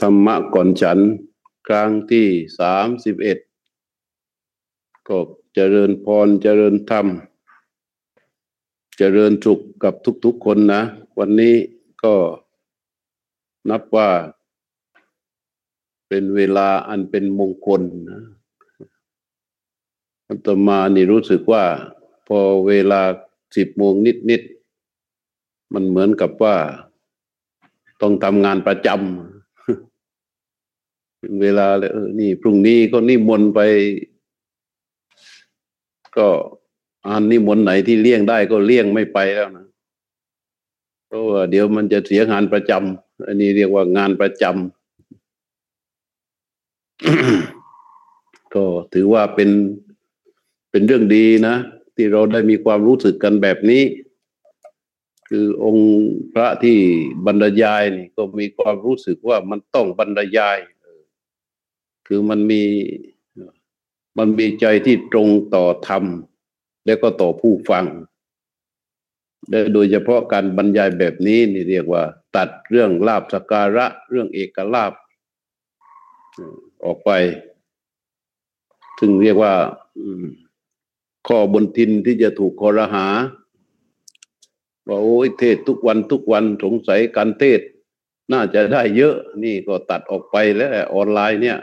ธรรมะก่อนฉันครั้งที่สามสิบเอ็ดก็เจริญพรเจริญธรรม เจริญสุขกับทุกๆคนนะ วันนี้ก็นับว่าเป็นเวลาอันเป็นมงคลนะต่อมานี่รู้สึกว่า พอเวลาสิบโมงนิดๆมันเหมือนกับว่า ต้องทำงานประจำ เวลาเลยเออนี่พรุ่งนี้ก็นิมนต์ไป ก็อ่านนิมนต์ไหนที่เลี่ยงได้ก็เลี่ยงไม่ไปแล้วนะเพราะว่าเดี๋ยวมันจะเสียงานประจำอันนี้เรียกว่างานประจำก็ถือว่าเป็นเป็นเรื่องดีนะ ที่เราได้มีความรู้สึกกันแบบนี้ คือองค์พระที่บรรยายนี่ก็มีความรู้สึกว่ามันต้องบรรยาย คือมันมีมันมีใจที่ตรงต่อธรรม แล้วก็ต่อผู้ฟังโดยเฉพาะการบรรยายแบบนี้นี่เรียกว่า ตัดเรื่องลาบสการะ เรื่องเอกลาบออกไป ถึงเรียกว่าข้อบนทินที่จะถูกคอรหาว่าโอ้ยเทศทุกวันทุกวันสงสัยการเทศ น่าจะได้เยอะ นี่ก็ตัดออกไปแล้วออนไลน์เนี่ย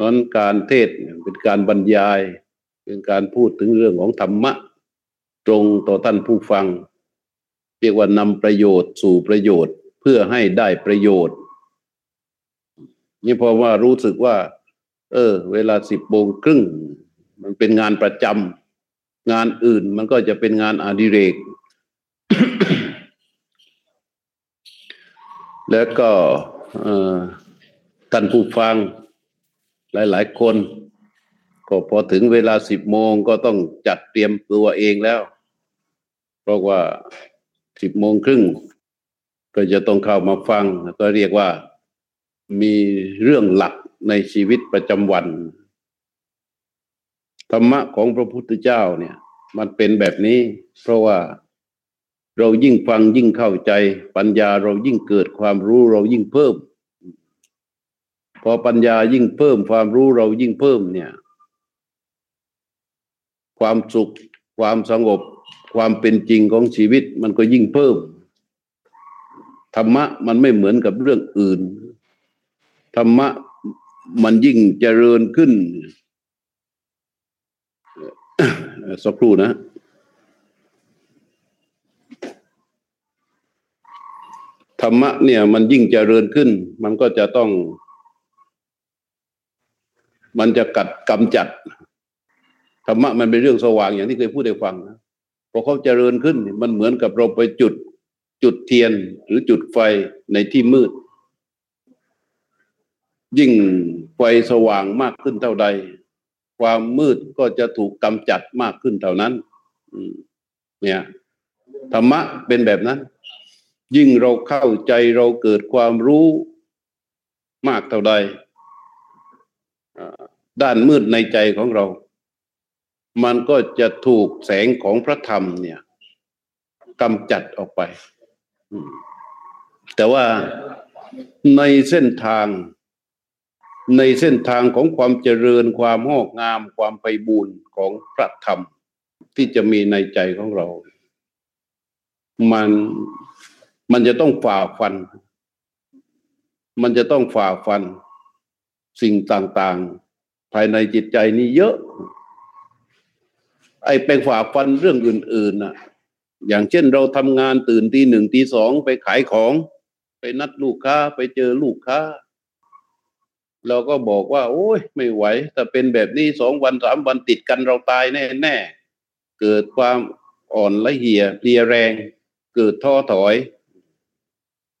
นั้นการเทศเป็นการบรรยาย เป็นการพูดถึงเรื่องของธรรมะ ตรงต่อท่านผู้ฟัง เรียกว่านำประโยชน์สู่ประโยชน์เพื่อให้ได้ประโยชน์ นี่เพอว่ารู้สึกว่า เออ เวลาสิบโมงครึ่ง มันเป็นงานประจำงานอื่นมันก็จะเป็นงานอดิเรก แล้วก็ท่านผู้ฟังหลายๆคน ก็พอถึงเวลาสิบโมงก็ต้องจัดเตรียมตัวเองแล้ว เพราะว่าสิบโมงครึ่ง ก็จะต้องเข้ามาฟัง ก็เรียกว่ามีเรื่องหลักในชีวิตประจำวัน ธรรมะของพระพุทธเจ้าเนี่ย มันเป็นแบบนี้ เพราะว่า เรายิ่งฟังยิ่งเข้าใจ ปัญญาเรายิ่งเกิดความรู้เรายิ่งเพิ่ม พอปัญญายิ่งเพิ่มความรู้เรายิ่งเพิ่มเนี่ย ความสุข ความสงบ ความเป็นจริงของชีวิตมันก็ยิ่งเพิ่มธรรมะมันไม่เหมือนกับเรื่องอื่นธรรมะมันยิ่งเจริญขึ้นสักครู่นะ ธรรมะเนี่ยมันยิ่งเจริญขึ้น มันก็จะต้อง มันจะกัดกำจัดธรรมะมันเป็นเรื่องสว่างอย่างที่เคยพูดให้ฟังนะพอเขาเจริญขึ้น มันเหมือนกับเราไปจุดจุดเทียนหรือจุดไฟในที่มืด ยิ่งไฟสว่างมากขึ้นเท่าใด ความมืดก็จะถูกกำจัดมากขึ้นเท่านั้นเนี่ยธรรมะเป็นแบบนั้น ยิ่งเราเข้าใจเราเกิดความรู้มากเท่าใดด้านมืดในใจของเรา มันก็จะถูกแสงของพระธรรมเนี่ยกำจัดออกไป แต่ว่าในเส้นทางในเส้นทางของความเจริญความงอกงามความไปบูรณ์ของพระธรรม ที่จะมีในใจของเรา มัน มันจะต้องฝ่าฟัน มันจะต้องฝ่าฟัน สิ่งต่างๆ ภายในจิตใจนี่เยอะ ไอ้เป็นฝ่าฟันเรื่องอื่นๆน่ะอย่างเช่นเราทำงานตื่นตีหนึ่งตีสองไปขายของ ไปนัดลูกค้า ไปเจอลูกค้า เราก็บอกว่า โอ้ยไม่ไหวถ้าเป็นแบบนี้สองวันสามวันติดกันเราตายแน่แน่เกิดความอ่อนละเหี่ยเพลียแรง เกิดท้อถอย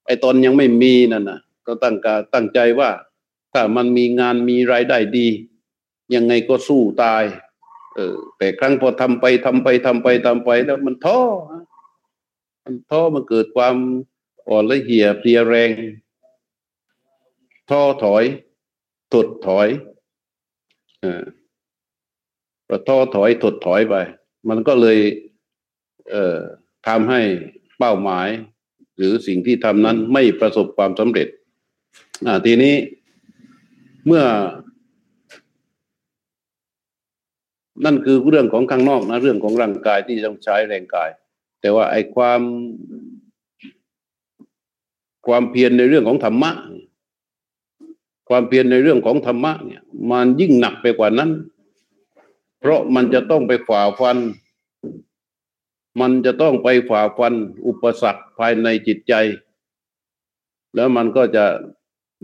ไอ้ตอนยังไม่มีนั่นนะก็ตั้งกาตั้งใจว่า ถ้ามันมีงานมีรายได้ดี ยังไงก็สู้ตาย เออ แต่ครั้งพอทำไปทำไปทำไปทำไปแล้วมันท้อมันท้อมันเกิดความอ่อนละเหี่ยเพลียแรงท้อถอยถดถอยเออพอท้อถอยถดถอยไป มันก็เลย เอ่อทำให้เป้าหมาย หรือสิ่งที่ทำนั้นไม่ประสบความสำเร็จอ่าทีนี้เมื่อ นั่นคือเรื่องของข้างนอกนะ เรื่องของร่างกายที่ต้องใช้แรงกาย แต่ว่าไอ้ความ ความเพียรในเรื่องของธรรมะ ความเพียรในเรื่องของธรรมะเนี่ย มันยิ่งหนักไปกว่านั้น เพราะมันจะต้องไปฝ่าฟัน มันจะต้องไปฝ่าฟันอุปสรรคภายในจิตใจ แล้วมันก็จะ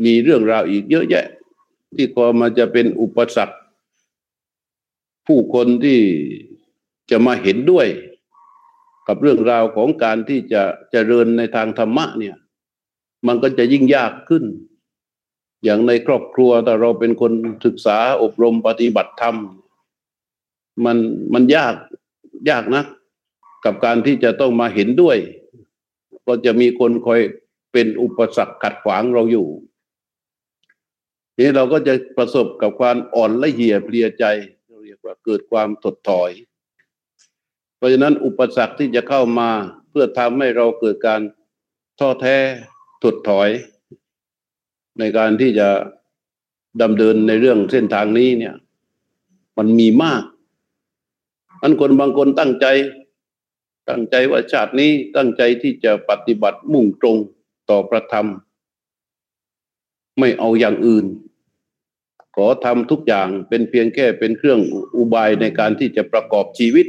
มีเรื่องราวอีกเยอะแยะ ที่ก็มันจะเป็นอุปสรรค ผู้คนที่จะมาเห็นด้วย กับเรื่องราวของการที่จะจะเจริญในทางธรรมะเนี่ย มันก็จะยิ่งยากขึ้น อย่างในครอบครัวถ้าเราเป็นคนศึกษาอบรมปฏิบัติธรรม มันมันยากยากนะกั กับการที่จะต้องมาเห็นด้วย ก็จะมีคนคอยเป็นอุปสรรคขัดขวางเราอยู่นี้เราก็จะประสบกับความอ่อนละเหี่ยเพลียใจเรียกว่าเกิดความถดถอย เพราะฉะนั้นอุปสรรคที่จะเข้ามาเพื่อทำให้เราเกิดการท้อแท้ถดถอย ในการที่จะดำเดินในเรื่องเส้นทางนี้เนี่ย มันมีมากอันคนบางคนตั้งใจ ตั้งใจว่าชาตินี้ตั้งใจที่จะปฏิบัติมุ่งตรงต่อประธรรม ไม่เอาอย่างอื่น ขอทำทุกอย่างเป็นเพียงแค่เป็นเครื่องอุบายในการที่จะประกอบชีวิต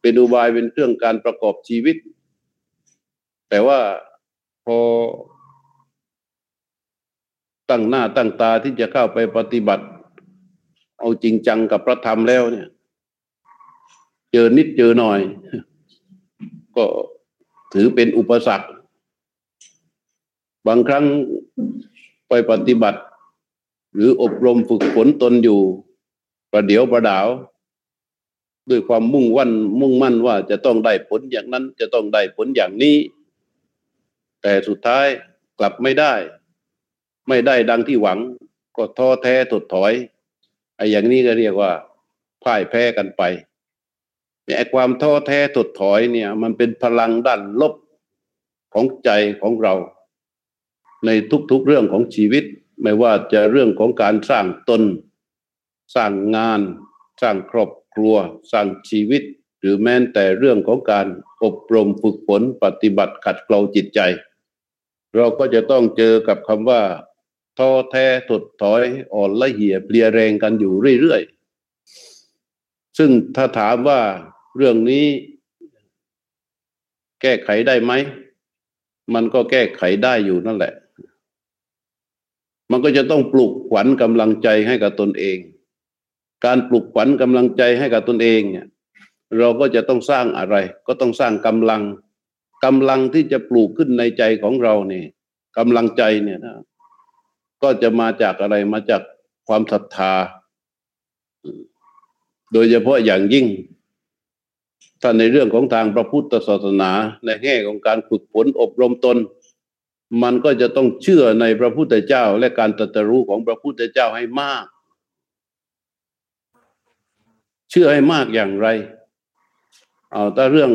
เป็นอุบายเป็นเครื่องการประกอบชีวิต แต่ว่าพอตั้งหน้าตั้งตาที่จะเข้าไปปฏิบัติ เอาจริงจังกับพระธรรมแล้วเนี่ย เจอนิดเจอหน่อย ก็ถือเป็นอุปสรรค บางครั้งไปปฏิบัติ หรืออบรมฝึกฝนตนอยู่ ประเดี๋ยวประดาว ด้วยความมุ่งวันมุ่งมั่นว่าจะต้องได้ผลอย่างนั้นจะต้องได้ผลอย่างนี้ แต่สุดท้ายกลับไม่ได้ ไม่ได้ดังที่หวัง ก็ท้อแท้ถดถอยไอ้อย่างนี้ก็เรียกว่าพ่ายแพ้กันไป เนี่ความท้อแท้ถดถอยเนี่ย มันเป็นพลังด้านลบของใจของเรา ในทุกๆเรื่องของชีวิต ไม่ว่าจะเรื่องของการสร้างตน สร้างงาน สร้างครอบครัว สร้างชีวิต หรือแม้แต่เรื่องของการอบรมฝึกฝนปฏิบัติขัดเกลาจิตใจ เราก็จะต้องเจอกับคำว่าท้อแท้ถดถอยอ่อนละเหี่ยเพลียแรงกันอยู่เรื่อยๆ ซึ่งถ้าถามว่า เรื่องนี้แก้ไขได้ไหม มันก็แก้ไขได้อยู่นั่นแหละ มันก็จะต้องปลุกขวัญกำลังใจให้กับตนเอง การปลุกขวัญกำลังใจให้กับตนเองเนี่ยเราก็จะต้องสร้างอะไร ก็ต้องสร้างกำลังกำลังที่จะปลูกขึ้นในใจของเราเนี่ยกำลังใจเนี่ยนะก็จะมาจากอะไรมาจากความศรัทธา โดยเฉพาะอย่างยิ่ง ถ้าในเรื่องของทางพระพุทธศาสนา ในแง่ของการฝึกฝนอบรมตน มันก็จะต้องเชื่อในพระพุทธเจ้าและการตรัสรู้ของพระพุทธเจ้าให้มาก เชื่อให้มากอย่างไรเอาถ้าเรื่อง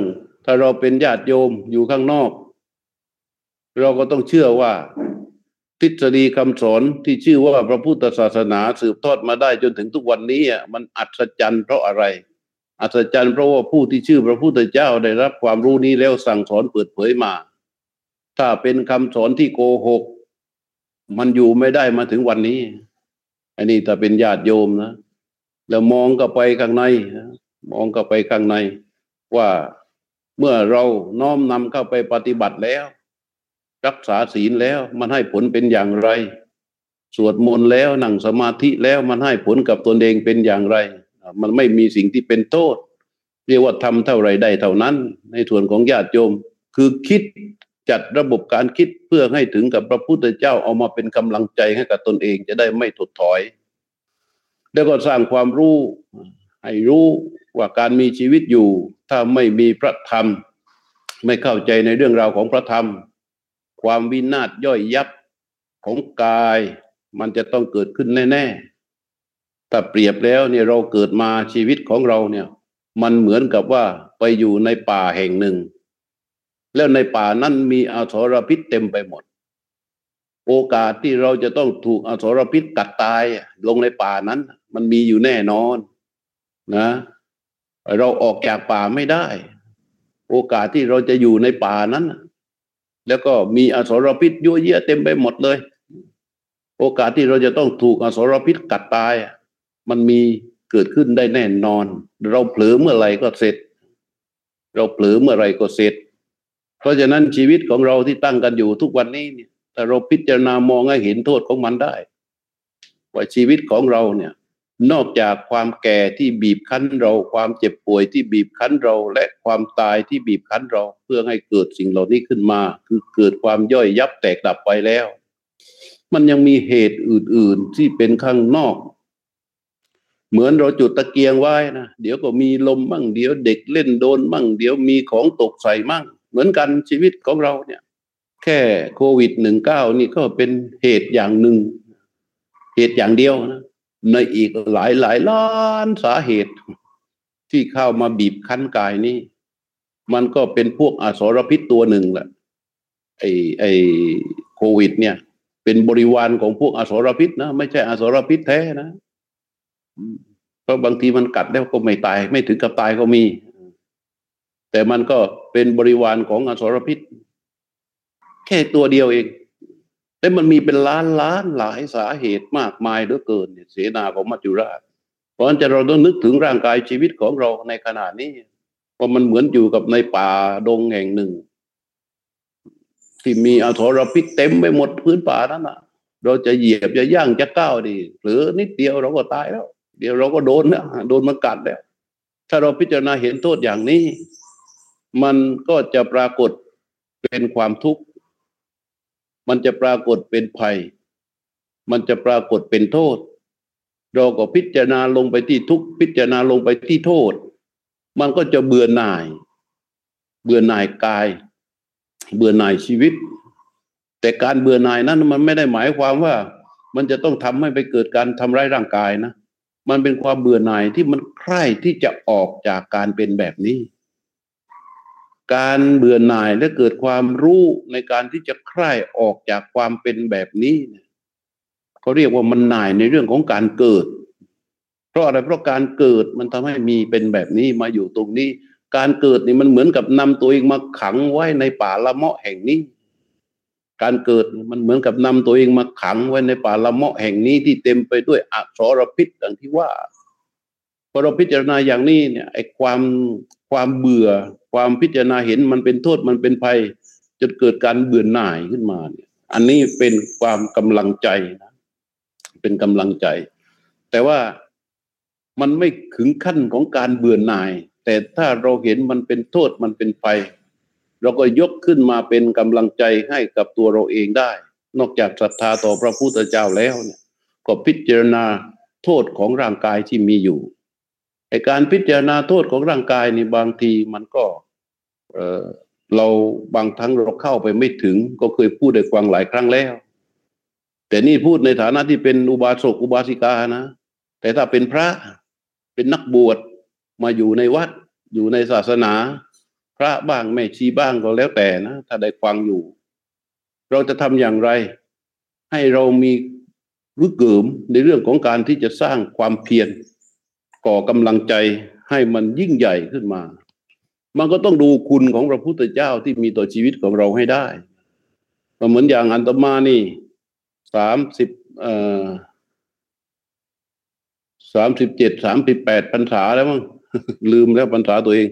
ถ้าเราเป็นญาติโยมอยู่ข้างนอก เราก็ต้องเชื่อว่าทฤษฎีคำสอนที่ชื่อว่าพระพุทธศาสนาสืบทอดมาได้จนถึงทุกวันนี้มันอัศจรรย์เพราะอะไร อัศจรรย์เพราะว่าผู้ที่ชื่อพระพุทธเจ้าได้รับความรู้นี้แล้วสั่งสอนเปิดเผยมา ถ้าเป็นคำสอนที่โกหก มันอยู่ไม่ได้มาถึงวันนี้ อันนี้ถ้าเป็นญาติโยมนะ แล้วมองก็ไปข้างใน มองก็ไปข้างใน ว่าเมื่อเราน้อมนำเข้าไปปฏิบัติแล้ว รักษาศีลแล้วมันให้ผลเป็นอย่างไร สวดมนต์แล้วนั่งสมาธิแล้วมันให้ผลกับตนเองเป็นอย่างไร มันไม่มีสิ่งที่เป็นโทษ เรียกว่าทำเท่าไรได้เท่านั้น ในส่วนของญาติโยม คือคิดจัดระบบการคิดเพื่อให้ถึงกับพระพุทธเจ้าเอามาเป็นกำลังใจให้กับตนเองจะได้ไม่ถดถอย แล้วก็สร้างความรู้ให้รู้ว่าการมีชีวิตอยู่ ถ้าไม่มีพระธรรม ไม่เข้าใจในเรื่องราวของพระธรรม ความวินาศย่อยยับของกาย มันจะต้องเกิดขึ้นแน่ ๆ ถ้าเปรียบแล้วเนี่ยเราเกิดมาชีวิตของเราเนี่ย มันเหมือนกับว่าไปอยู่ในป่าแห่งหนึ่ง แล้วในป่านั้นมีอาสรพิษเต็มไปหมด โอกาสที่เราจะต้องถูกอาสรพิษกัดตายลงในป่านั้น มันมีอยู่แน่นอนนะ เราออกจากป่าไม่ได้ โอกาสที่เราจะอยู่ในป่านั้น แล้วก็มีอสรพิษยั่วเยี่ยเต็มไปหมดเลย โอกาสที่เราจะต้องถูกอสรพิษกัดตาย มันมีเกิดขึ้นได้แน่นอน เราเผลอเมื่อไหร่ก็เสร็จ เราเผลอเมื่อไหร่ก็เสร็จ เพราะฉะนั้นชีวิตของเราที่ตั้งกันอยู่ทุกวันนี้เนี่ยถ้าเราพิจารณามองให้เห็นโทษของมันได้ว่าชีวิตของเราเนี่ยนอกจากความแก่ที่บีบคั้นเรา ความเจ็บป่วยที่บีบคั้นเรา และความตายที่บีบคั้นเรา เพื่อให้เกิดสิ่งเหล่านี้ขึ้นมา คือเกิดความย่อยยับแตกดับไปแล้ว มันยังมีเหตุอื่น ๆที่เป็นข้างนอก เหมือนเราจุดตะเกียงไว้นะเดี๋ยวก็มีลมมั่งเดี๋ยวเด็กเล่นโดนมั่ง เดี๋ยวมีของตกใส่มั่ง เหมือนกันชีวิตของเราเนี่ย แค่โควิดหนึ่งเก้านี่ก็เป็นเหตุอย่างหนึ่ง เหตุอย่างเดียวนะในอีกหลายหลายล้านสาเหตุ ที่เข้ามาบีบคั้นกายนี่มันก็เป็นพวกอสรพิษตัวหนึ่งแหละไอไอโควิด เนี่ย เป็นบริวารของพวกอสรพิษนะไม่ใช่อสรพิษแท้นะ เพราะบางทีมันกัดแล้วก็ไม่ตาย ไม่ถึงกับตายก็มี แต่มันก็เป็นบริวารของอสรพิษ แค่ตัวเดียวเองแต่มันมีเป็นล้านล้านหลายสาเหตุมากมายเหลือเกินเสนาของมัจจุราช เพราะฉะนั้นเราต้องนึกถึงร่างกายชีวิตของเราในขณะนี้ว่าะมันเหมือนอยู่กับในป่าดงแห่งหนึ่ง ที่มีอสรพิษเต็มไปหมดพื้นป่านั้นอะเราจะเหยียบจะย่างจะก้าวดีหรือนิดเดียวเราก็ตายแล้ว เดี๋ยวเราก็โดนนะโดนมันกัดแล้วถ้าเราพิจารณาเห็นโทษอย่างนี้ มันก็จะปรากฏเป็นความทุกข์ มันจะปรากฏเป็นภัย มันจะปรากฏเป็นโทษ เราก็พิจารณาลงไปที่ทุกพิจารณาลงไปที่โทษ มันก็จะเบื่อหน่าย เบื่อหน่ายกาย เบื่อหน่ายชีวิต แต่การเบื่อหน่ายนั้นมันไม่ได้หมายความว่า มันจะต้องทำให้ไปเกิดการทำร้ายร่างกายนะ มันเป็นความเบื่อหน่ายที่มันใคร่ที่จะออกจากการเป็นแบบนี้ การเบื่อหน่ายและเกิดความรู้ในการที่จะใคร่ออกจากความเป็นแบบนี้เขาเรียกว่ามันหน่ายในเรื่องของการเกิด เพราะอะไรเพราะการเกิดมันทำให้มีเป็นแบบนี้มาอยู่ตรงนี้ การเกิดนี่มันเหมือนกับนำตัวเองมาขังไว้ในป่าละเมาะแห่งนี้ การเกิดมันเหมือนกับนำตัวเองมาขังไว้ในป่าละเมาะแห่งนี้ที่เต็มไปด้วยอสรพิษดังที่ว่าพอเราพิจารณาอย่างนี้เนี่ยไอ้ความความเบื่อ ความพิจารณาเห็นมันเป็นโทษมันเป็นภัยจนเกิดการเบื่อหน่ายขึ้นมาเนี่ย อันนี้เป็นความกำลังใจนะเป็นกำลังใจ แต่ว่ามันไม่ถึงขั้นของการเบื่อหน่าย แต่ถ้าเราเห็นมันเป็นโทษมันเป็นภัย เราก็ยกขึ้นมาเป็นกำลังใจให้กับตัวเราเองได้ นอกจากศรัทธาต่อพระพุทธเจ้าแล้วเนี่ยก็พิจารณาโทษของร่างกายที่มีอยู่ไอการพิจารณาโทษของร่างกายนี่บางทีมันก็เออเราบางครั้งเราเข้าไปไม่ถึง ก็เคยพูดได้ฟังหลายครั้งแล้ว แต่นี่พูดในฐานะที่เป็นอุบาสกอุบาสิกานะ แต่ถ้าเป็นพระเป็นนักบวชมาอยู่ในวัดอยู่ในศาสนา พระบ้างแม่ชีบ้างก็แล้วแต่นะ ถ้าได้ฟังอยู่ เราจะทำอย่างไร ให้เรามีรึกเกิมในเรื่องของการที่จะสร้างความเพียรก่อกำลังใจให้มันยิ่งใหญ่ขึ้นมา มันก็ต้องดูคุณของพระพุทธเจ้าที่มีต่อชีวิตของเราให้ได้เหมือนอย่างอันตมานี่สามสิบเอ่อสามสิบเจ็ดสามสิบแปดพรรษาแล้วมั้งลืมแล้วพรรษาตัวเอง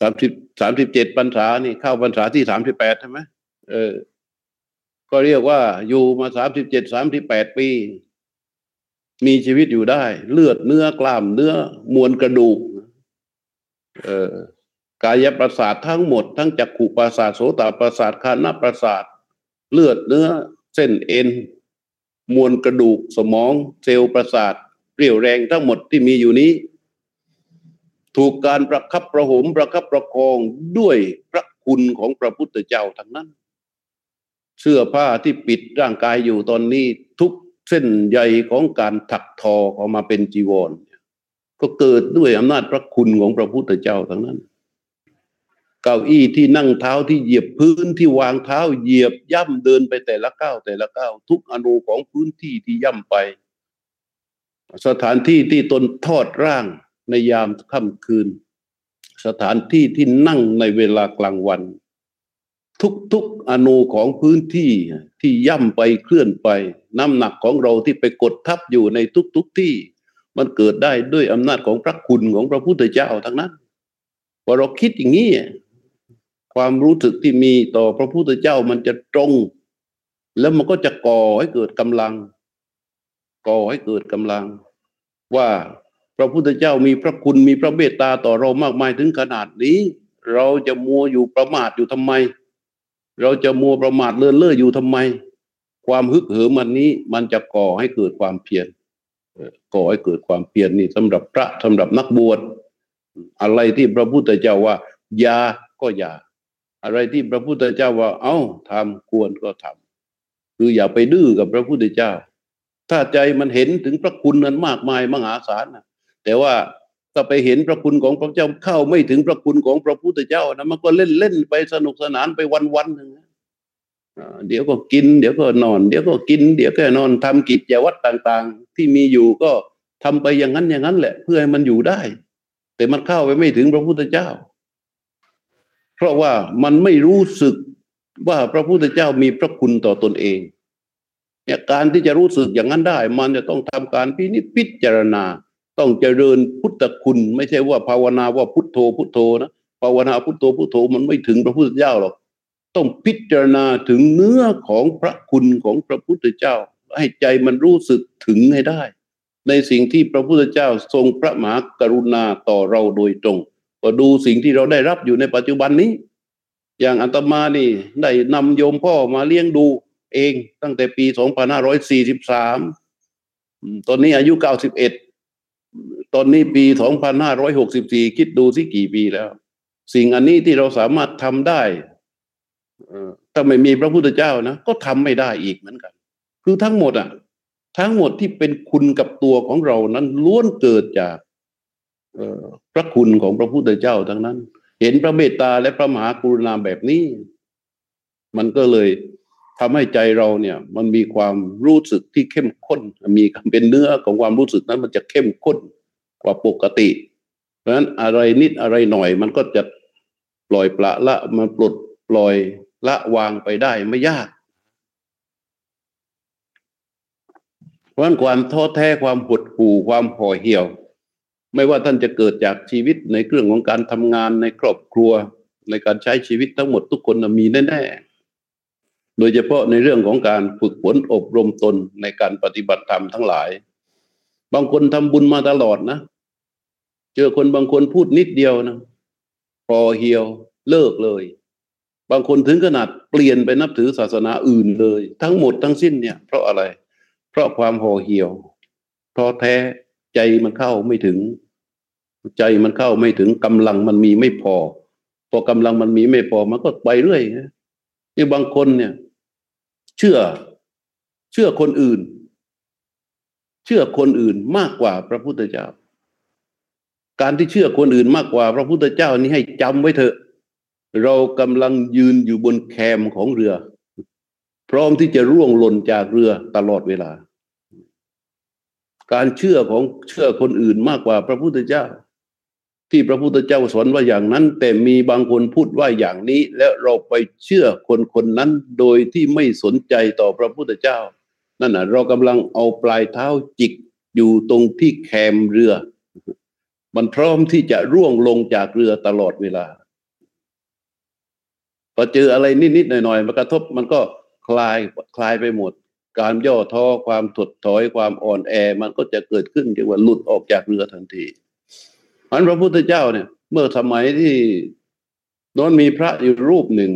สามสิบสามสิบเจ็ดพรรษานี่เข้าพรรษาที่สามสิบแปดใช่ไหมเออ ก็เรียกว่าอยู่มาสามสิบเจ็ดสามสิบแปดปี มีชีวิตอยู่ได้ เลือดเนื้อกล้ามเนื้อมวลกระดูก เออกายประสาททั้งหมด ทั้งจักขุประสาทโสตประสาทคานาประสาท เลือดเนื้อ เส้นเอ็น มวลกระดูกสมอง เซลล์ประสาทเรี่ยวแรงทั้งหมดที่มีอยู่นี้ ถูกการประคับประหมประคับประคองด้วยพระคุณของพระพุทธเจ้าทั้งนั้น เสื้อผ้าที่ปิดร่างกายอยู่ตอนนี้ทุกเส้นใยของการถักทอออกมาเป็นจีวรก็เกิดด้วยอำนาจพระคุณของพระพุทธเจ้าทั้งนั้น เก้าอี้ที่นั่งเท้าที่เหยียบพื้นที่วางเท้าเหยียบย่ำเดินไปแต่ละก้าวแต่ละก้าวทุกอนูของพื้นที่ที่ย่ำไป สถานที่ที่ตนทอดร่าง ในยามค่ำคืน สถานที่ที่นั่งในเวลากลางวัน ทุกๆอนูของพื้นที่ที่ย่ำไปเคลื่อนไป น้ำหนักของเราที่ไปกดทับอยู่ในทุกๆที่ มันเกิดได้ด้วยอำนาจของพระคุณของพระพุทธเจ้าทั้งนั้นพอเราคิดอย่างนี้ความรู้สึกที่มีต่อพระพุทธเจ้ามันจะตรง แล้วมันก็จะก่อให้เกิดกำลัง ก่อให้เกิดกำลัง ว่า พระพุทธเจ้ามีพระคุณมีพระเมตตาต่อเรามากมายถึงขนาดนี้ เราจะมัวอยู่ประมาทอยู่ทำไม เราจะมัวประมาทเลื่อนเล่ออยู่ทำไม ความฮึกเหิมมันนี้มันจะก่อให้เกิดความเพียรก่อให้เกิดความเพียรนี่สำหรับพระสำหรับนักบวชอะไรที่พระพุทธเจ้าว่าอย่าก็อย่าอะไรที่พระพุทธเจ้าว่า เอา้าทำควรก็ทำคืออย่าไปดื้อกับพระพุทธเจ้า ถ้าใจมันเห็นถึงพระคุณนั้นมากมายมหาศาลนะ แต่ว่าถ้าไปเห็นพระคุณของพระเจ้าเข้าไม่ถึงพระคุณของพระพุทธเจ้านะมันก็เล่นเล่นไปสนุกสนานไปวันวันหนึ่งเดี๋ยวก็กิน เดี๋ยวก็นอน เดี๋ยวก็กิน เดี๋ยวก็นอนทำกิจวัตรต่าง ๆ ที่มีอยู่ก็ทำไปอย่างนั้นอย่างนั้นแหละ เพื่อให้มันอยู่ได้ แต่มันเข้าไปไม่ถึงพระพุทธเจ้า เพราะว่ามันไม่รู้สึกว่าพระพุทธเจ้ามีพระคุณต่อตนเองเนี่ยการที่จะรู้สึกอย่างนั้นได้ มันจะต้องทำการพินิจพิจารณา ต้องเจริญพุทธคุณ ไม่ใช่ว่าภาวนาว่าพุทโธพุทโธนะภาวนาพุทโธพุทโธมันไม่ถึงพระพุทธเจ้าหรอกต้องพิจารณาถึงเนื้อของพระคุณของพระพุทธเจ้า ให้ใจมันรู้สึกถึงให้ได้ ในสิ่งที่พระพุทธเจ้าทรงพระมหากรุณาต่อเราโดยตรง ก็ดูสิ่งที่เราได้รับอยู่ในปัจจุบันนี้ อย่างอัตมานี่ได้นำโยมพ่อมาเลี้ยงดูเองตั้งแต่ปี 2543 ตอนนี้อายุ 91 ตอนนี้ปี 2564 คิดดูสิกี่ปีแล้ว สิ่งอันนี้ที่เราสามารถทำได้ถ้าไม่มีพระพุทธเจ้านะ ก็ทำไม่ได้อีกเหมือนกัน คือทั้งหมดอะ ทั้งหมดที่เป็นคุณกับตัวของเรานั้นล้วนเกิดจากพระคุณของพระพุทธเจ้าทั้งนั้น เห็นพระเมตตาและพระมหากรุณาแบบนี้ มันก็เลยทำให้ใจเราเนี่ย มันมีความรู้สึกที่เข้มข้น มีเป็นเนื้อของความรู้สึกนั้นมันจะเข้มข้น กว่าปกติ เพราะฉะนั้นอะไรนิดอะไรหน่อยมันก็จะปล่อยปละละมันปลดปล่อยละวางไปได้ไม่ยาก เพราะฉะนั้นความท้อแท้ความหดหู่ความห่อเหี่ยว ไม่ว่าท่านจะเกิดจากชีวิตในเรื่องของการทำงานในครอบครัวในการใช้ชีวิตทั้งหมดทุกคนมีแน่ๆ โดยเฉพาะในเรื่องของการฝึกฝนอบรมตนในการปฏิบัติธรรมทั้งหลาย บางคนทำบุญมาตลอดนะ เจอคนบางคนพูดนิดเดียวนะพอเหี่ยวเลิกเลย บางคนถึงขนาดเปลี่ยนไปนับถือศาสนาอื่นเลย ทั้งหมดทั้งสิ้นเนี่ย เพราะอะไร เพราะความห่อเหี่ยวท้อแท้ใจมันเข้าไม่ถึง ใจมันเข้าไม่ถึงกำลังมันมีไม่พอ พอกำลังมันมีไม่พอมันก็ไปเรื่อยนี่บางคนเนี่ย เชื่อ เชื่อคนอื่น เชื่อคนอื่นมากกว่าพระพุทธเจ้า การที่เชื่อคนอื่นมากกว่าพระพุทธเจ้านี่ให้จำไว้เถอะ เรากำลังยืนอยู่บนแคมของเรือ พร้อมที่จะร่วงหล่นจากเรือตลอดเวลา การเชื่อของเชื่อคนอื่นมากกว่าพระพุทธเจ้า ที่พระพุทธเจ้าสอนว่าอย่างนั้น แต่มีบางคนพูดว่าอย่างนี้ แล้วเราไปเชื่อคนคนนั้นโดยที่ไม่สนใจต่อพระพุทธเจ้า นั่นน่ะเรากำลังเอาปลายเท้าจิกอยู่ตรงที่แคมเรือ มันพร้อมที่จะร่วงลงจากเรือตลอดเวลาพอเจออะไรนิดๆหน่อยๆมากระทบมันก็คลายคลายไปหมด การย่อท้อความถดถอยความอ่อนแอ มันก็จะเกิดขึ้นเรียกว่าหลุดออกจากเรือทันทีอันพระพุทธเจ้าเนี่ย เมื่อสมัยที่นอนมีพระอยู่รูปหนึ่ง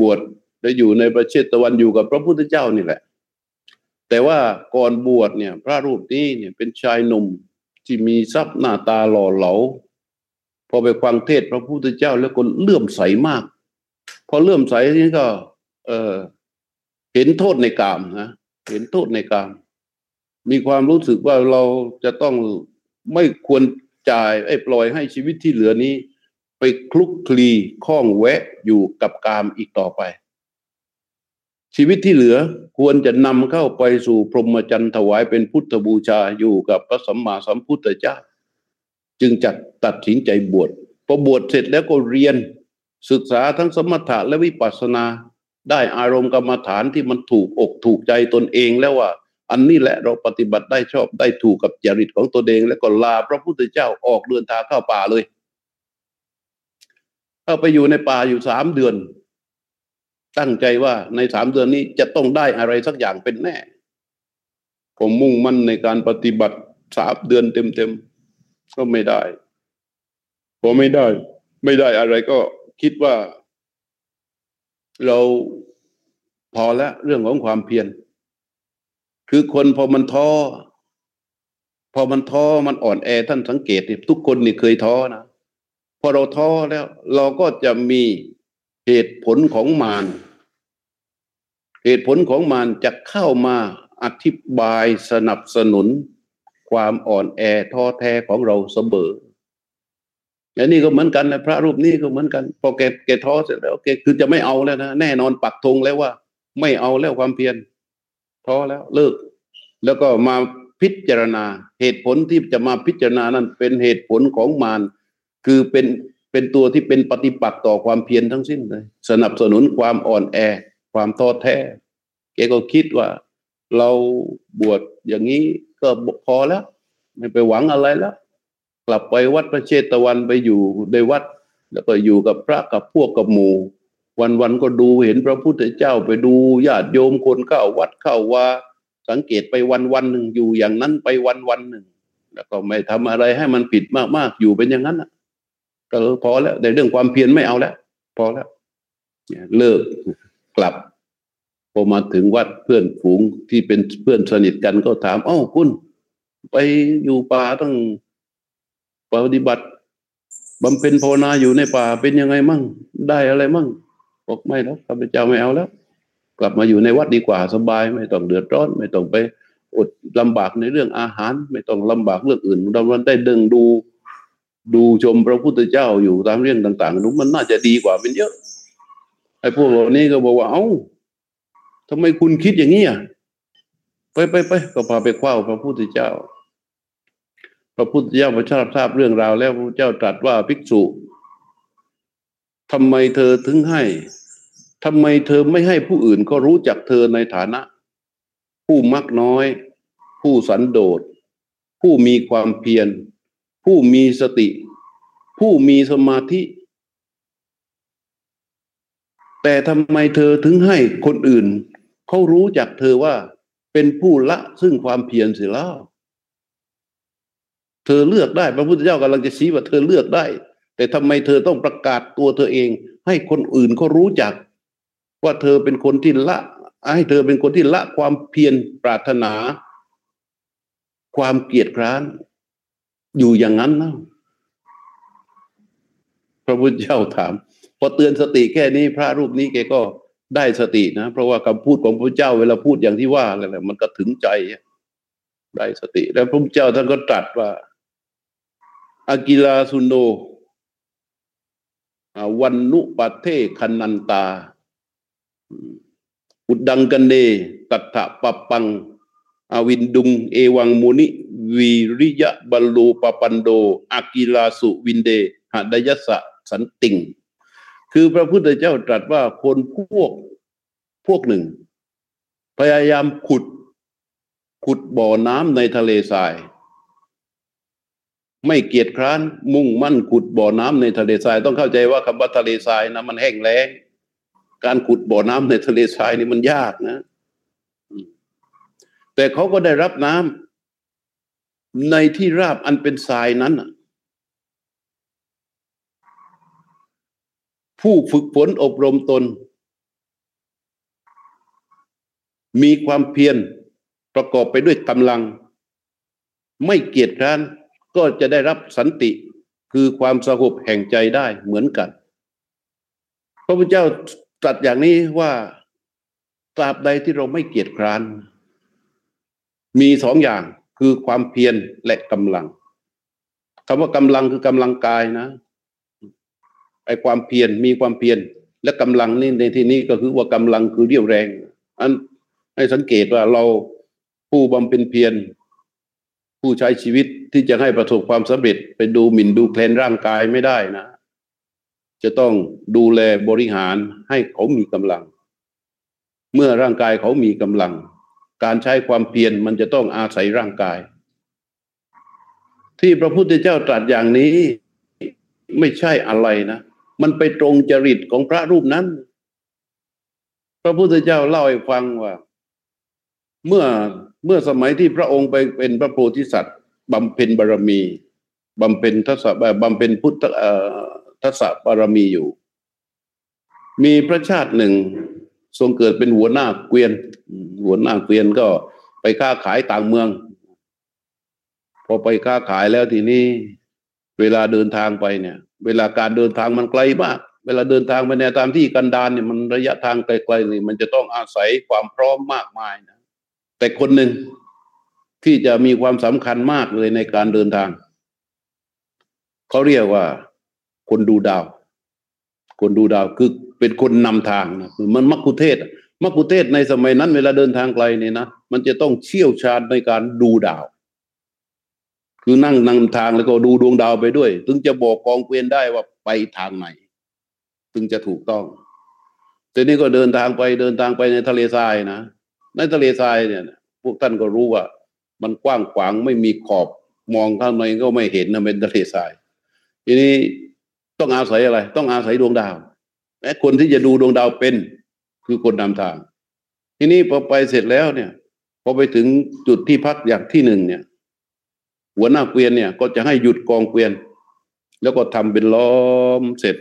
บวชและอยู่ในประเทศตะวันอยู่กับพระพุทธเจ้านี่แหละ แต่ว่าก่อนบวชเนี่ย พระรูปนี้เนี่ยเป็นชายหนุ่มที่มีทรัพย์หน้าตาหล่อเหลา พอไปฟังเทศพระพุทธเจ้าแล้วก็เลื่อมใสมาก พอเลื่อมใสนี้ก็ เออเห็นโทษในกามนะเห็นโทษในกาม มีความรู้สึกว่าเราจะต้องไม่ควรจ่ายไอ้ปล่อยให้ชีวิตที่เหลือนี้ ไปคลุกคลีข้องแวะอยู่กับกามอีกต่อไป ชีวิตที่เหลือควรจะนำเข้าไปสู่พรหมจรรย์ถวายเป็นพุทธบูชาอยู่กับพระสัมมาสัมพุทธเจ้า จึงจัดตัดสินใจบวชพอบวชเสร็จแล้วก็เรียนศึกษาทั้งสมถะและวิปัสสนา ได้อารมณ์กรรมฐานที่มันถูกอกถูกใจตนเองแล้วว่า อันนี้แหละเราปฏิบัติได้ชอบได้ถูกกับจริตของตนเอง แล้วก็ลาพระพุทธเจ้าออกเดินทางเข้าป่าเลยเข้าไปอยู่ในป่าอยู่สามเดือน ตั้งใจว่าในสามเดือนนี้จะต้องได้อะไรสักอย่างเป็นแน่ ผมมุ่งมั่นในการปฏิบัติสามเดือนเต็มๆก็ไม่ได้พอไม่ได้ ไม่ได้อะไรก็คิดว่า เราพอแล้วเรื่องของความเพียรคือคนพอมันท้อพอมันท้อมันอ่อนแอท่านสังเกตทุกคนนี่เคยท้อนะพอเราท้อแล้ว เราก็จะมีเหตุผลของมาร เหตุผลของมารจะเข้ามาอธิบายสนับสนุนความอ่อนแอท้อแท้ของเราเสมออันนี้ก็เหมือนกันนะพระรูปนี้ก็เหมือนกัน พอแกแกท้อเสร็จแล้วแกคือจะไม่เอาแล้วนะแน่นอนปักธงแล้วว่า ไม่เอาแล้วความเพียรท้อแล้วเลิก แล้วก็มาพิจารณา เหตุผลที่จะมาพิจารณานั้นเป็นเหตุผลของมารคือเป็นเป็นตัวที่เป็นปฏิปักษ์ต่อความเพียรทั้งสิ้นเลย สนับสนุนความอ่อนแอ ความท้อแท้แกก็คิดว่า เราบวชอย่างนี้ก็พอแล้ว ไม่ไปหวังอะไรแล้ว กลับไปวัดพระเชตวันไปอยู่ในวัด แล้วก็อยู่กับพระกับพวกกับหมู่ วันวันก็ดูเห็นพระพุทธเจ้าไปดูญาติโยมคนเข้าวัดเข้าว่า สังเกตไปวันวันหนึ่งอยู่อย่างนั้นไปวันวันหนึ่ง แล้วก็ไม่ทำอะไรให้มันผิดมากๆอยู่เป็นอย่างนั้นอะก็พอแล้วในเรื่องความเพียรไม่เอาแล้วพอแล้วเลิก กลับพอมาถึงวัดเพื่อนฝูงที่เป็นเพื่อนสนิทกันก็ถามอ้าคุณไปอยู่ป่าต้องปฏิบัติบำเพ็ญภาวนาอยู่ในป่าเป็นยังไงมั่ง ได้อะไรมั่งบอกไม่แล้วข้าพเจ้าไม่เอาแล้ว กลับมาอยู่ในวัดดีกว่าสบายไม่ต้องเดือดร้อน ไม่ต้องไปอดลำบากในเรื่องอาหาร ไม่ต้องลำบากเรื่องอื่นเราได้ดึงดู ดูชมพระพุทธเจ้าอยู่ตามเรื่องต่างๆนู้มันน่าจะดีกว่าเป็นเยอะ ไอ้พวกเหล่านี้ก็บอกว่าเอ้าทำไมคุณคิดอย่างนี้อะไปไปไปก็พาไปคว้าพระพุทธเจ้า พระพุทธเจ้าพระชาทราบเรื่องราว แล้วพระเจ้าตรัสว่าภิกษุทำไมเธอถึงให้ทำไมเธอไม่ให้ผู้อื่นก็รู้จักเธอในฐานะ ผู้มักน้อย ผู้สันโดษ ผู้มีความเพียร ผู้มีสติ ผู้มีสมาธิ แต่ทำไมเธอถึงให้คนอื่น เขารู้จักเธอว่าเป็นผู้ละซึ่งความเพียรเสียแล้ว เธอเลือกได้พระพุทธเจ้ากำลังจะชี้ว่าเธอเลือกได้ แต่ทำไมเธอต้องประกาศตัวเธอเอง ให้คนอื่นเขารู้จัก ว่าเธอเป็นคนที่ละให้เธอเป็นคนที่ละความเพียรปรารถนา ความเกียดคร้าน อยู่อย่างนั้นนะพระพุทธเจ้าถาม พอเตือนสติแค่นี้พระรูปนี้แกก็ได้สตินะ เพราะว่าคำพูดของพระเจ้าเวลาพูดอย่างที่ว่าอะไรมันก็ถึงใจได้สติ แล้วพระเจ้าท่านก็ตรัสว่าอากิลาสุโนวันนุปัเทคนันตา อุดังกันเนตัถะปะปัง อวินดุง เอวังมุนิวีริยะบัลลูปปันโดอากิลาสุวินเดหดยสะสันติง คือพระพุทธเจ้าตรัสว่าคนพวกพวกหนึ่ง พยายามขุด ขุดบ่อน้ำในทะเลทราย ไม่เกียจคร้านมุ่งมั่นขุดบ่อน้ำในทะเลทราย ต้องเข้าใจว่าคำว่าทะเลทรายนะมันแห้งแล้งการขุดบ่อน้ำในทะเลทรายนี่มันยากนะ แต่เขาก็ได้รับน้ำในที่ราบอันเป็นทรายนั้น ผู้ฝึกฝนอบรมตน มีความเพียรประกอบไปด้วยกำลัง ไม่เกียจคร้านก็จะได้รับสันติคือความสงบแห่งใจได้เหมือนกัน พระพุทธเจ้าตรัสอย่างนี้ว่าตราบใดที่เราไม่เกียจคร้าน มีสองอย่างคือความเพียรและกำลังคำว่ากำลังคือกำลังกายนะ ไอ้ความเพียรมีความเพียรและกำลังนี่ในที่นี้ก็คือว่ากำลังคือเรี่ยวแรง อันให้สังเกตว่าเราผู้บำเพ็ญเพียรผู้ใช้ชีวิตที่จะให้ประสบความสำเร็จไปดูหมิ่นดูแคลนร่างกายไม่ได้นะ จะต้องดูแลบริหารให้เขามีกำลัง เมื่อร่างกายเขามีกำลัง การใช้ความเพียรมันจะต้องอาศัยร่างกาย ที่พระพุทธเจ้าตรัสอย่างนี้ไม่ใช่อะไรนะ มันไปตรงจริตของพระรูปนั้น พระพุทธเจ้าเล่าให้ฟังว่า เมื่อเมื่อสมัยที่พระองค์ไปเป็นพระโพธิสัตว์บำเพ็ญบารมีบำเพ็ญทัศบำเพ็ญพุทธทัศบารมีอยู่ มีพระชาติหนึ่งทรงเกิดเป็นหัวหน้าเกวียน หัวหน้าเกวียนก็ไปค้าขายต่างเมือง พอไปค้าขายแล้วทีนี้ เวลาเดินทางไปเนี่ย เวลาการเดินทางมันไกลมาก เวลาเดินทางไปในตามที่กันดารเนี่ยมันระยะทางไกลๆนี่มันจะต้องอาศัยความพร้อมมากมายนะแต่คนหนึ่งที่จะมีความสำคัญมากเลยในการเดินทาง เขาเรียกว่า คนดูดาว คนดูดาวคือเป็นคนนำทางนะมันมักคุเทศมักคุเทศในสมัยนั้น เวลาเดินทางไกลเนี่ยนะมันจะต้องเชี่ยวชาญในการดูดาว คือนั่งนำทางแล้วก็ดูดวงดาวไปด้วย ถึงจะบอกกองเกวียนได้ว่าไปทางไหน ถึงจะถูกต้องแต่นี้ก็เดินทางไปเดินทางไปในทะเลทรายนะในทะเลทรายเนี่ย พวกท่านก็รู้ว่า มันกว้างขวางไม่มีขอบมองข้างในก็ไม่เห็นนะเป็นทะเลทราย ทีนี้ต้องอาศัยอะไร ต้องอาศัยดวงดาวและคนที่จะดูดวงดาวเป็น คือคนนำทาง ทีนี้พอไปเสร็จแล้วเนี่ยพอไปถึงจุดที่พักอย่างที่หนึ่งเนี่ย หัวหน้าเกวียนเนี่ย ก็จะให้หยุดกองเกวียน แล้วก็ทำเป็นล้อมเสร็จ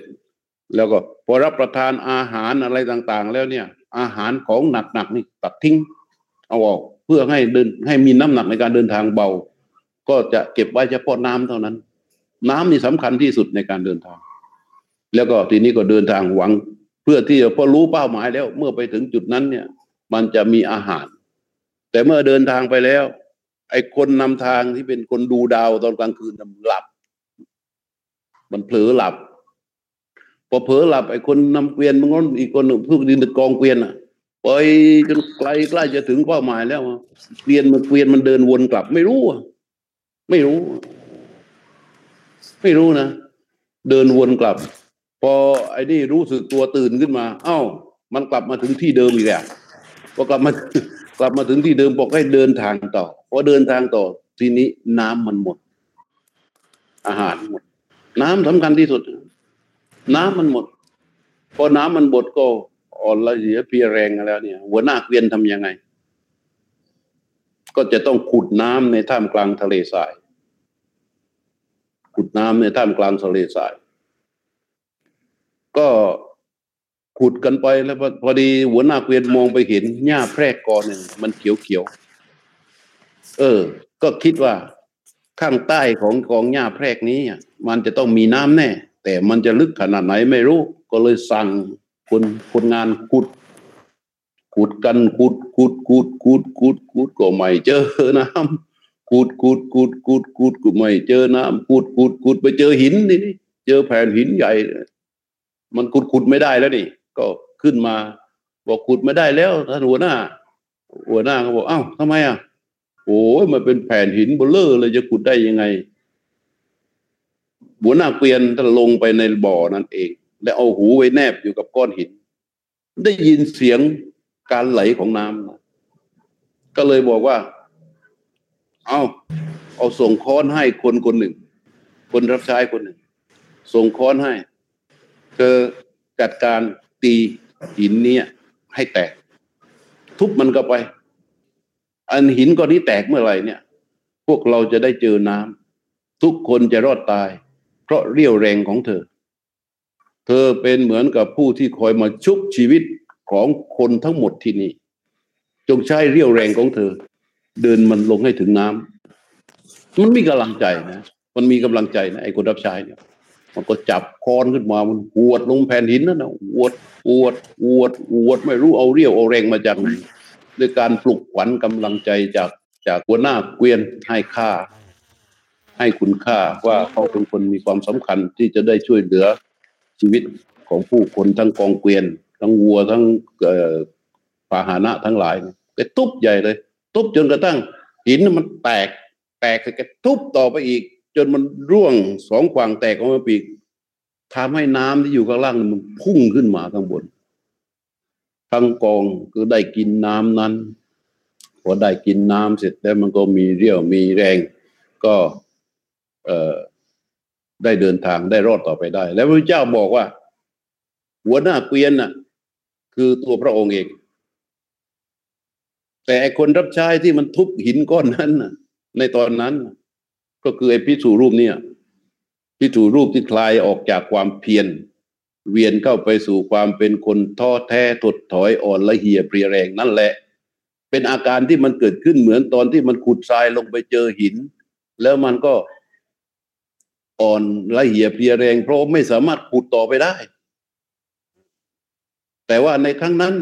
แล้วก็พอรับประทานอาหารอะไรต่างๆ แล้วเนี่ย อาหารของหนักๆนี่ตัดทิ้ง เอาออกเพื่อให้เดินให้มีน้ำหนักในการเดินทางเบา ก็จะเก็บไว้เฉพาะน้ำเท่านั้น น้ำนี่สำคัญที่สุดในการเดินทาง แล้วก็ทีนี้ก็เดินทางหวัง เพื่อที่จะพอรู้เป้าหมายแล้ว เมื่อไปถึงจุดนั้นเนี่ย มันจะมีอาหาร แต่เมื่อเดินทางไปแล้ว ไอ้คนนำทางที่เป็นคนดูดาวตอนกลางคืนมันหลับ มันเผลอหลับ พอเผลอหลับไอ้คนนำเกวียนมันก็อีกคนหนึ่งผู้ดินกองเกวียนอะไปจนไกลใกล้จะถึงเป้าหมายแล้วเกวียนมันเกวียนมันเดินวนกลับ ไม่รู้อะไม่รู้ ไม่รู้นะเดินวนกลับ พอไอ้นี่รู้สึกตัวตื่นขึ้นมา เอ้า มันกลับมาถึงที่เดิมอีกแล้วพอกลับมากลับมาถึงที่เดิมบอกให้เดินทางต่อ อเดินทางต่อทีนี้น้ำมันหมด อาหารหมด น้ำสำคัญที่สุด น้ำมันหมด พอน้ำมันหมดก็อ่อนละเสียเพียแรงแล้วเนี่ย หัวหน้าเกวียนทำยังไง ก็จะต้องขุดน้ำในท่ามกลางทะเลทราย ขุดน้ำในท่ามกลางทะเลทราย ก็ขุดกันไปแล้วพอดีหัวหน้าเกวียนมองไปเห็นหญ้าแพรกกอหนึ่งมันเขียวเขียว เออ ก็คิดว่าข้างใต้ของกองหญ้าแพรกนี้มันจะต้องมีน้ำแน่ แต่มันจะลึกขนาดไหนไม่รู้ ก็เลยสั่งคนคนงานขุดขุดกันขุดขุดขุดขุดขุดขุดก็ไม่เจอน้ำขุดขุดขุดขุดขุดก็ไม่เจอน้ำขุดขุดขุดไปเจอหินนี่เจอแผ่นหินใหญ่ มันขุดขุดไม่ได้แล้วนี่ ก็ขึ้นมา บอกขุดไม่ได้แล้วท่านหัวหน้า หัวหน้าก็บอกอ้าวทำไมอะ โอ้ยมันเป็นแผ่นหินเบลเลอร์เลยจะขุดได้ยังไงหัวหน้าเกวียนท่านลงไปในบ่อนั่นเอง และเอาหูไว้แนบอยู่กับก้อนหิน ได้ยินเสียงการไหลของน้ำก็เลยบอกว่า เอาเอาส่งค้อนให้คนคนหนึ่ง คนรับใช้คนหนึ่ง ส่งค้อนให้ เธอจัดการตีหินเนี้ยให้แตก ทุบมันก็ไป อันหินก้อนนี้แตกเมื่อไหร่เนี่ย พวกเราจะได้เจอน้ำทุกคนจะรอดตาย เพราะเรี่ยวแรงของเธอ เธอเป็นเหมือนกับผู้ที่คอยมาชุบชีวิตของคนทั้งหมดที่นี่ จงใช้เรี่ยวแรงของเธอ เดินมันลงให้ถึงน้ำมันมีกำลังใจนะมันมีกำลังใจนะไอ้คนรับใช้เนี่ยมันก็จับคอนขึ้นมามันปวดลงแผ่นหินนั่นนะปวดปวดปวดปวดไม่รู้เอาเรี่ยวเอาแรงมาจากไหน ด้วยการปลุกขวัญกำลังใจจากจากหัวหน้าเกวียนให้ค่า ให้คุณค่าว่าเขาเป็นคนมีความสำคัญที่จะได้ช่วยเหลือชีวิตของผู้คนทั้งกองเกวียน ทั้งวัวทั้งพาหานะทั้งหลายแกทุบใหญ่เลย ทุบจนกระทั่งหินมันแตก แตกแกทุบต่อไปอีก จนมันร่วงสองขวางแตกออกมาปีกทำให้น้ำที่อยู่ข้างล่างมันพุ่งขึ้นมาข้างบน ทั้งกองก็ได้กินน้ำนั้น พอได้กินน้ำเสร็จแล้วมันก็มีเรี่ยวมีแรง ก็เออได้เดินทางได้รอดต่อไปได้ แล้วพระเจ้าบอกว่า หัวหน้าเกวียนน่ะ คือตัวพระองค์เอง แต่คนรับใช้ที่มันทุบหินก้อนนั้นน่ะ ในตอนนั้น ก็คือไอ้พิสูรูปเนี่ยพิสูรูปที่คลายออกจากความเพียร เวียนเข้าไปสู่ความเป็นคนท้อแท้ถดถอยอ่อนละเหี่ยเปรียแรงนั่นแหละ เป็นอาการที่มันเกิดขึ้นเหมือนตอนที่มันขุดทรายลงไปเจอหิน แล้วมันก็อ่อนละเหี่ยเพียแรง เพราะไม่สามารถขุดต่อไปได้ แต่ว่าในครั้งนั้น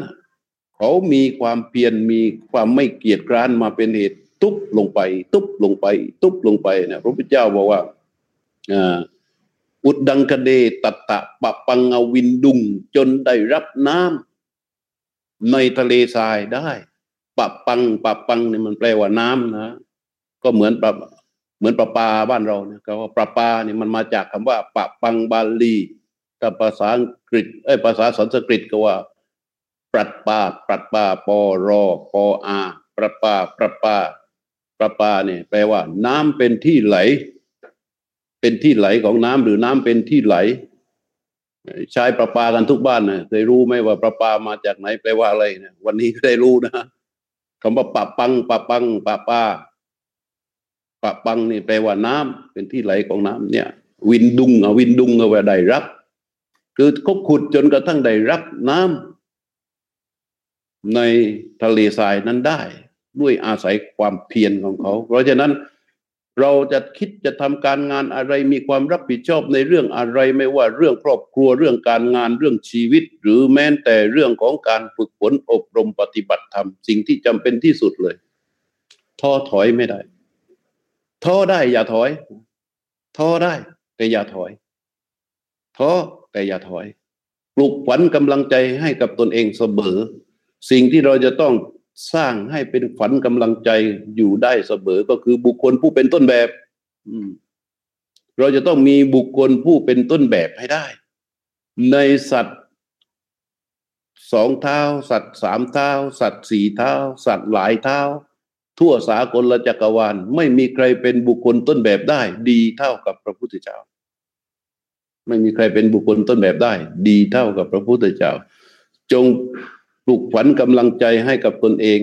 เขามีความเพียรมีความไม่เกียจคร้านมาเป็นเหตุ ตุบลงไป ตุบลงไป ตุบลงไปเนี่ยพระพุทธเจ้าบอกว่าอุ อุดดังคเดตตะปะปังอวินดุง จนได้รับน้ำในทะเลทรายได้ปะปังปะปังนี่มันแปลว่าน้ำนะ ก็เหมือนปะเหมือนประปาบ้านเราเนี่ยก็ว่าประปาเนี่ยมันมาจากคำว่าปะปังบาลีแต่ภาษาอังกฤษเอ้ภาษาสันสกฤตก็ว่าปรัดปาปรัดปาปอรอปออาปรัดปาปรัดปาประปาเนี่ยแปลว่า น้ำเป็นที่ไหล เป็นที่ไหลของน้ำหรือน้ำเป็นที่ไหล ใช้ประปากันทุกบ้านนะเคยรู้ไหมว่าประปามาจากไหนแปลว่าอะไรเนี่ยวันนี้ก็ได้รู้นะคำว่าปะปังปะปังปะปาปะปังนี่แปลว่าน้ำเป็นที่ไหลของน้ำเนี่ย วินดุงเอาวินดุงเอาไว้ได้รับ คือเขาขุดจนกระทั่งได้รับน้ำในทะเลทรายนั้นได้ ด้วยอาศัยความเพียรของเขา เพราะฉะนั้น เราจะคิดจะทำการงานอะไรมีความรับผิดชอบในเรื่องอะไรไม่ว่าเรื่องครอบครัวเรื่องการงานเรื่องชีวิต หรือแม้แต่เรื่องของการฝึกฝนอบรมปฏิบัติธรรมสิ่งที่จำเป็นที่สุดเลยท้อถอยไม่ได้ท้อได้อย่าถอยท้อได้แต่อย่าถอยท้อแต่อย่าถอย ปลุกขวัญกำลังใจให้กับตนเองเสมอ สิ่งที่เราจะต้อง สร้างให้เป็นขวัญกำลังใจอยู่ได้เสมอก็คือบุคคลผู้เป็นต้นแบบเราจะต้องมีบุคคลผู้เป็นต้นแบบให้ได้ ในสัตว์สองเท้า สัตว์สามเท้า สัตว์สี่เท้า สัตว์หลายเท้า ทั่วสากลจักรวาลไม่มีใครเป็นบุคคลต้นแบบได้ ดีเท่ากับพระพุทธเจ้า ไม่มีใครเป็นบุคคลต้นแบบได้ ดีเท่ากับพระพุทธเจ้า จง ปลุกฝันกำลังใจให้กับตนเอง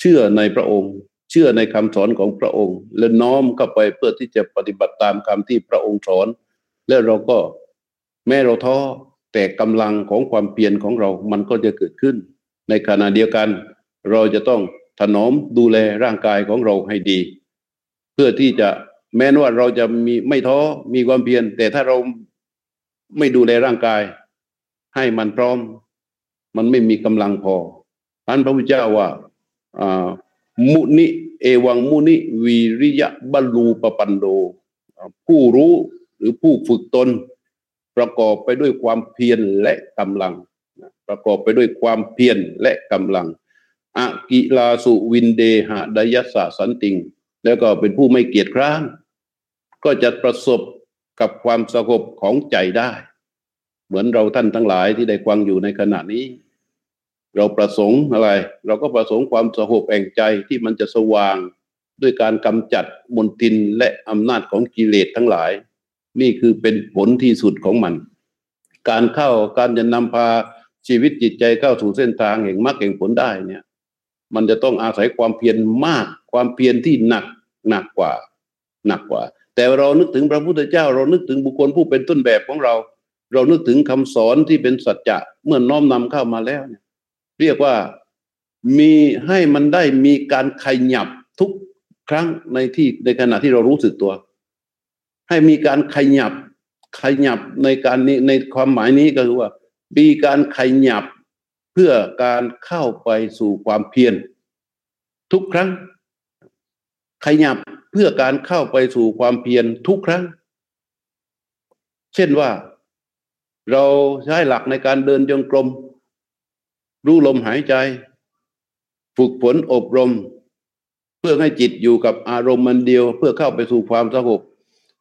เชื่อในพระองค์ เชื่อในคำสอนของพระองค์ และน้อมเข้าไปเพื่อที่จะปฏิบัติตามคำที่พระองค์สอน และเราก็แม้เราท้อแต่กำลังของความเพียรของเรามันก็จะเกิดขึ้น ในขณะเดียวกัน เราจะต้องถนอมดูแลร่างกายของเราให้ดี เพื่อที่จะแม้ว่าเราจะมีไม่ท้อมีความเพียรแต่ถ้าเราไม่ดูแลร่างกาย ให้มันพร้อม มันไม่มีกำลังพอท่านพระพุทธเจ้าว่ามุนิเอวังมุนิวีริยะบรรลูปปันโด ผู้รู้หรือผู้ฝึกตน ประกอบไปด้วยความเพียรและกำลัง ประกอบไปด้วยความเพียรและกำลังอากิลาสุวินเดหะดยสสะสันติง แล้วก็เป็นผู้ไม่เกียจคร้านก็จะประสบกับความสงบของใจได้ เหมือนเราท่านทั้งหลายที่ได้ฟังอยู่ในขณะนี้ เราประสงค์อะไร เราก็ประสงค์ความสงบแห่งใจที่มันจะสว่างด้วยการกำจัดมนทินและอำนาจของกิเลสทั้งหลาย นี่คือเป็นผลที่สุดของมัน การเข้าการจะนำพาชีวิตจิตใจเข้าสู่เส้นทางแห่งมรรคแห่งผลได้เนี่ย มันจะต้องอาศัยความเพียรมาก ความเพียรที่หนักหนักกว่า หนักกว่า แต่เรานึกถึงพระพุทธเจ้า เรานึกถึงบุคคลผู้เป็นต้นแบบของเรา เรานึกถึงคำสอนที่เป็นสัจจะเมื่อน้อมนำเข้ามาแล้วเนี่ยเรียกว่ามีให้มันได้มีการขยับทุกครั้งในที่ในขณะที่เรารู้สึกตัว ให้มีการขยับขยับในการนี้ในความหมายนี้ก็คือว่ามีการขยับเพื่อการเข้าไปสู่ความเพียรทุกครั้ง ขยับเพื่อการเข้าไปสู่ความเพียรทุกครั้ง เช่นว่า เราใช้หลักในการเดินจงกรม รู้ลมหายใจ ฝึกฝนอบรม เพื่อให้จิตอยู่กับอารมณ์มันเดียว เพื่อเข้าไปสู่ความสงบ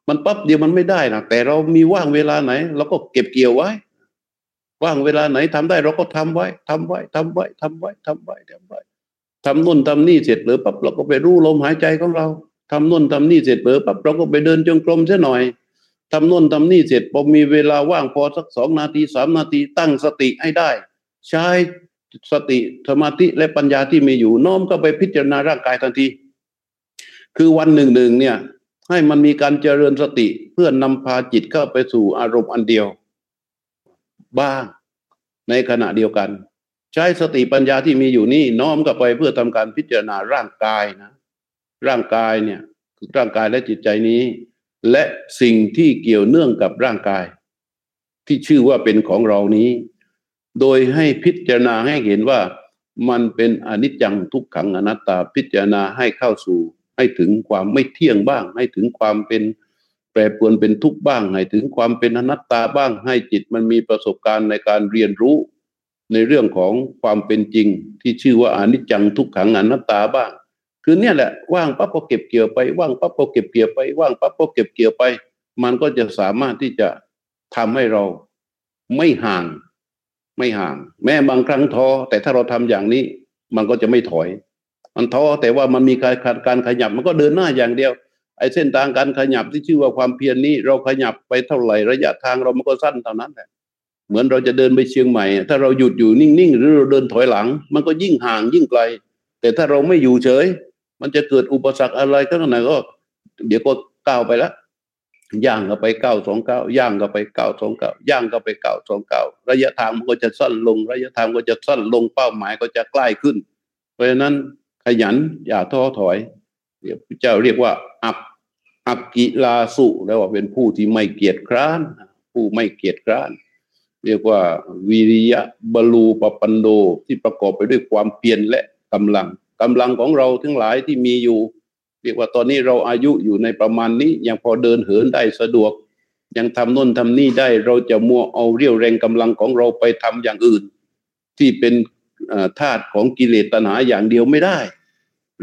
มันปั๊บเดียวมันไม่ได้นะแต่เรามีว่างเวลาไหนเราก็เก็บเกี่ยวไว้ ว่างเวลาไหนทำได้เราก็ทำไว้ทำไว้ทำไว้ทำไว้ทำไว้ทำไว้ทำนุ่นทำนี่เสร็จหรือปั๊บเราก็ไปรู้ลมหายใจของเราทำนุ่นทำนี่เสร็จหรือปั๊บเราก็ไปเดินจงกรมเสียหน่อย ทำน่นทำนี่เสร็จพอมีเวลาว่างพอสักสองนาทีสามนาทีตั้งสติให้ได้ ใช้สติสมาธิและปัญญาที่มีอยู่น้อมก็ไปพิจารณาร่างกายทันที คือวันหนึ่งหนึ่งเนี่ย ให้มันมีการเจริญสติเพื่อนำพาจิตเข้าไปสู่อารมณ์อันเดียว บ้างในขณะเดียวกัน ใช้สติปัญญาที่มีอยู่นี่น้อมกับไปเพื่อทำการพิจารณาร่างกายนะ ร่างกายเนี่ยร่างกายและจิตใจนี้ และสิ่งที่เกี่ยวเนื่องกับร่างกาย ที่ชื่อว่าเป็นของเรานี้ โดยให้พิจารณาให้เห็นว่ามันเป็นอนิจจังทุกขังอนัตตาพิจารณาให้เข้าสู่ ให้ถึงความไม่เที่ยงบ้าง ให้ถึงความเป็นแปรปรวนเป็นทุกข์บ้าง ให้ถึงความเป็นอนัตตาบ้าง ให้จิตมันมีประสบการณ์ในการเรียนรู้ ในเรื่องของความเป็นจริง ที่ชื่อว่าอนิจจังทุกขังอนัตตาบ้าง คือเนี่ยแหละว่างปั๊บก็เก็บเกี่ยวไปว่างปั๊บก็เก็บเกี่ยวไปว่างปั๊บก็เก็บเกี่ยวไป มันก็จะสามารถที่จะทำให้เราไม่ห่าง ไม่ห่าง แม้บางครั้งท้อแต่ถ้าเราทำอย่างนี้ มันก็จะไม่ถอย มันท้อแต่ว่ามันมีการการขยับมันก็เดินหน้าอย่างเดียวไอ้เส้นทางการขยับที่ชื่อว่าความเพียรนนี้ เราขยับไปเท่าไหร่ระยะทางเรามันก็สั้นเท่านั้นแหละเหมือนเราจะเดินไปเชียงใหม่ ถ้าเราหยุดอยู่นิ่งๆหรือเราเดินถอยหลัง มันก็ยิ่งห่างยิ่งไกล แต่ถ้าเราไม่อยู่เฉย มันจะเกิดอุปสรรคอะไรก็ตรงไหนก็ เดี๋ยวก็ก้าวไปล้วย่างก็ไปเก้าสองเก้าย่างก็ไปเก้าสองเก้าย่างก็ไปเก้าสองเก้าระยะทางมันก็จะสั้นลง ระยะทางก็จะสั้นลงเป้าหมายก็จะใกล้ขึ้น เพราะฉะนั้นขยันอย่าท้อถอยเดี๋ยวพระเจ้าเรียกว่าอักอักกิลาสุแล้วว่าเป็นผู้ที่ไม่เกียจคร้าน ผู้ไม่เกียจคร้าน เรียกว่าวิริยะบาลูปปันโดที่ประกอบไปด้วยความเพียรและกำลัง กำลังของเราทั้งหลายที่มีอยู่ เรียกว่าตอนนี้เราอายุอยู่ในประมาณนี้ ยังพอเดินเหินได้สะดวก ยังทำน้นทำนี่ได้ เราจะมัวเอาเรี่ยวแรงกำลังของเราไปทำอย่างอื่น ที่เป็นธาตุของกิเลสตัณหาอย่างเดียวไม่ได้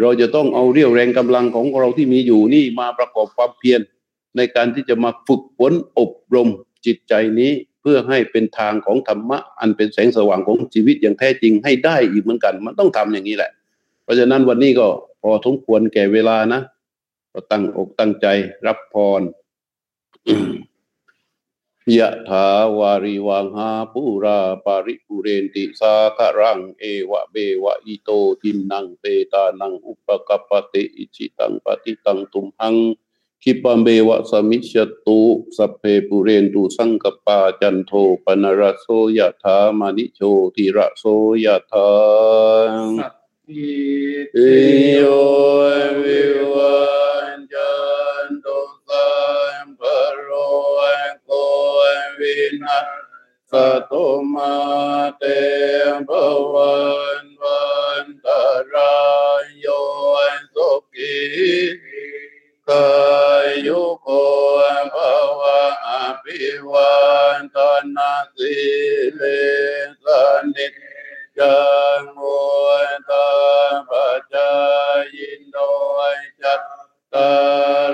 เราจะต้องเอาเรี่ยวแรงกำลังของเราที่มีอยู่นี่มาประกอบความเพียรในการที่จะมาฝึกฝนอบรมจิตใจนี้เพื่อให้เป็นทางของธรรมะ อันเป็นแสงสว่างของชีวิตอย่างแท้จริงให้ได้อีกเหมือนกัน มันต้องทำอย่างนี้แหละ ราะฉะนั้นวันนี้ก็พอสมควรแก่เวลานะก็ตั้งอกตั้งใจรับพรยะถาวาริวังหาปุราปาริปุเรนติสาคารัง เอวะเบวะอิโตทินังเปตานังอุปกปติอิจิตังปฏิตังตุมหังคิปัมเบวะสมิชตุสัพเพปุเรนตุสังกปาจันโทปนรโสยะถามานิโชติระโสยะถา อิโยวิวันจันตุสัมปโรโกวินาสตุมาเตภวันวันตรายโยสุขีกายุโกภวะอภิวันตนาสิเลสนติ จังโวยตาปัจจายินโดยจัตตา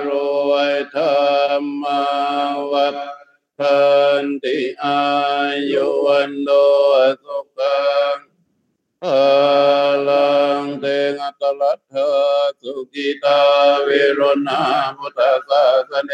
รวยธรรมวัฏันติอายุวันโดสุขังพลังเตงตลัทธสุกิตาวิรุณามุตสาสนาสเน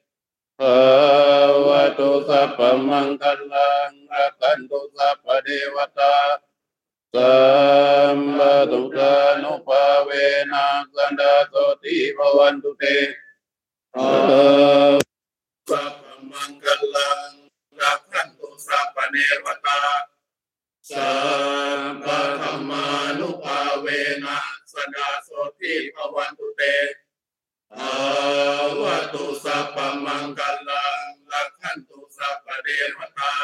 กังวุติจยสวัสสัตวะตุสัพพมังคัลังรักันตุสัพพเดวตาสัมปตุกานุภาเวนะสันดาโสติภวันตุเตสัพพมังคัลังรักันตุสัพพเดวตาสัพพธรรมานุภาเวนะสันดาโสทิภวันตุเตาวัตุสัพพมังกัลังลักขันตุสัพพเดวตา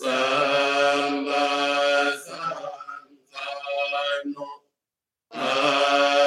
สัมมาสังฆานุอา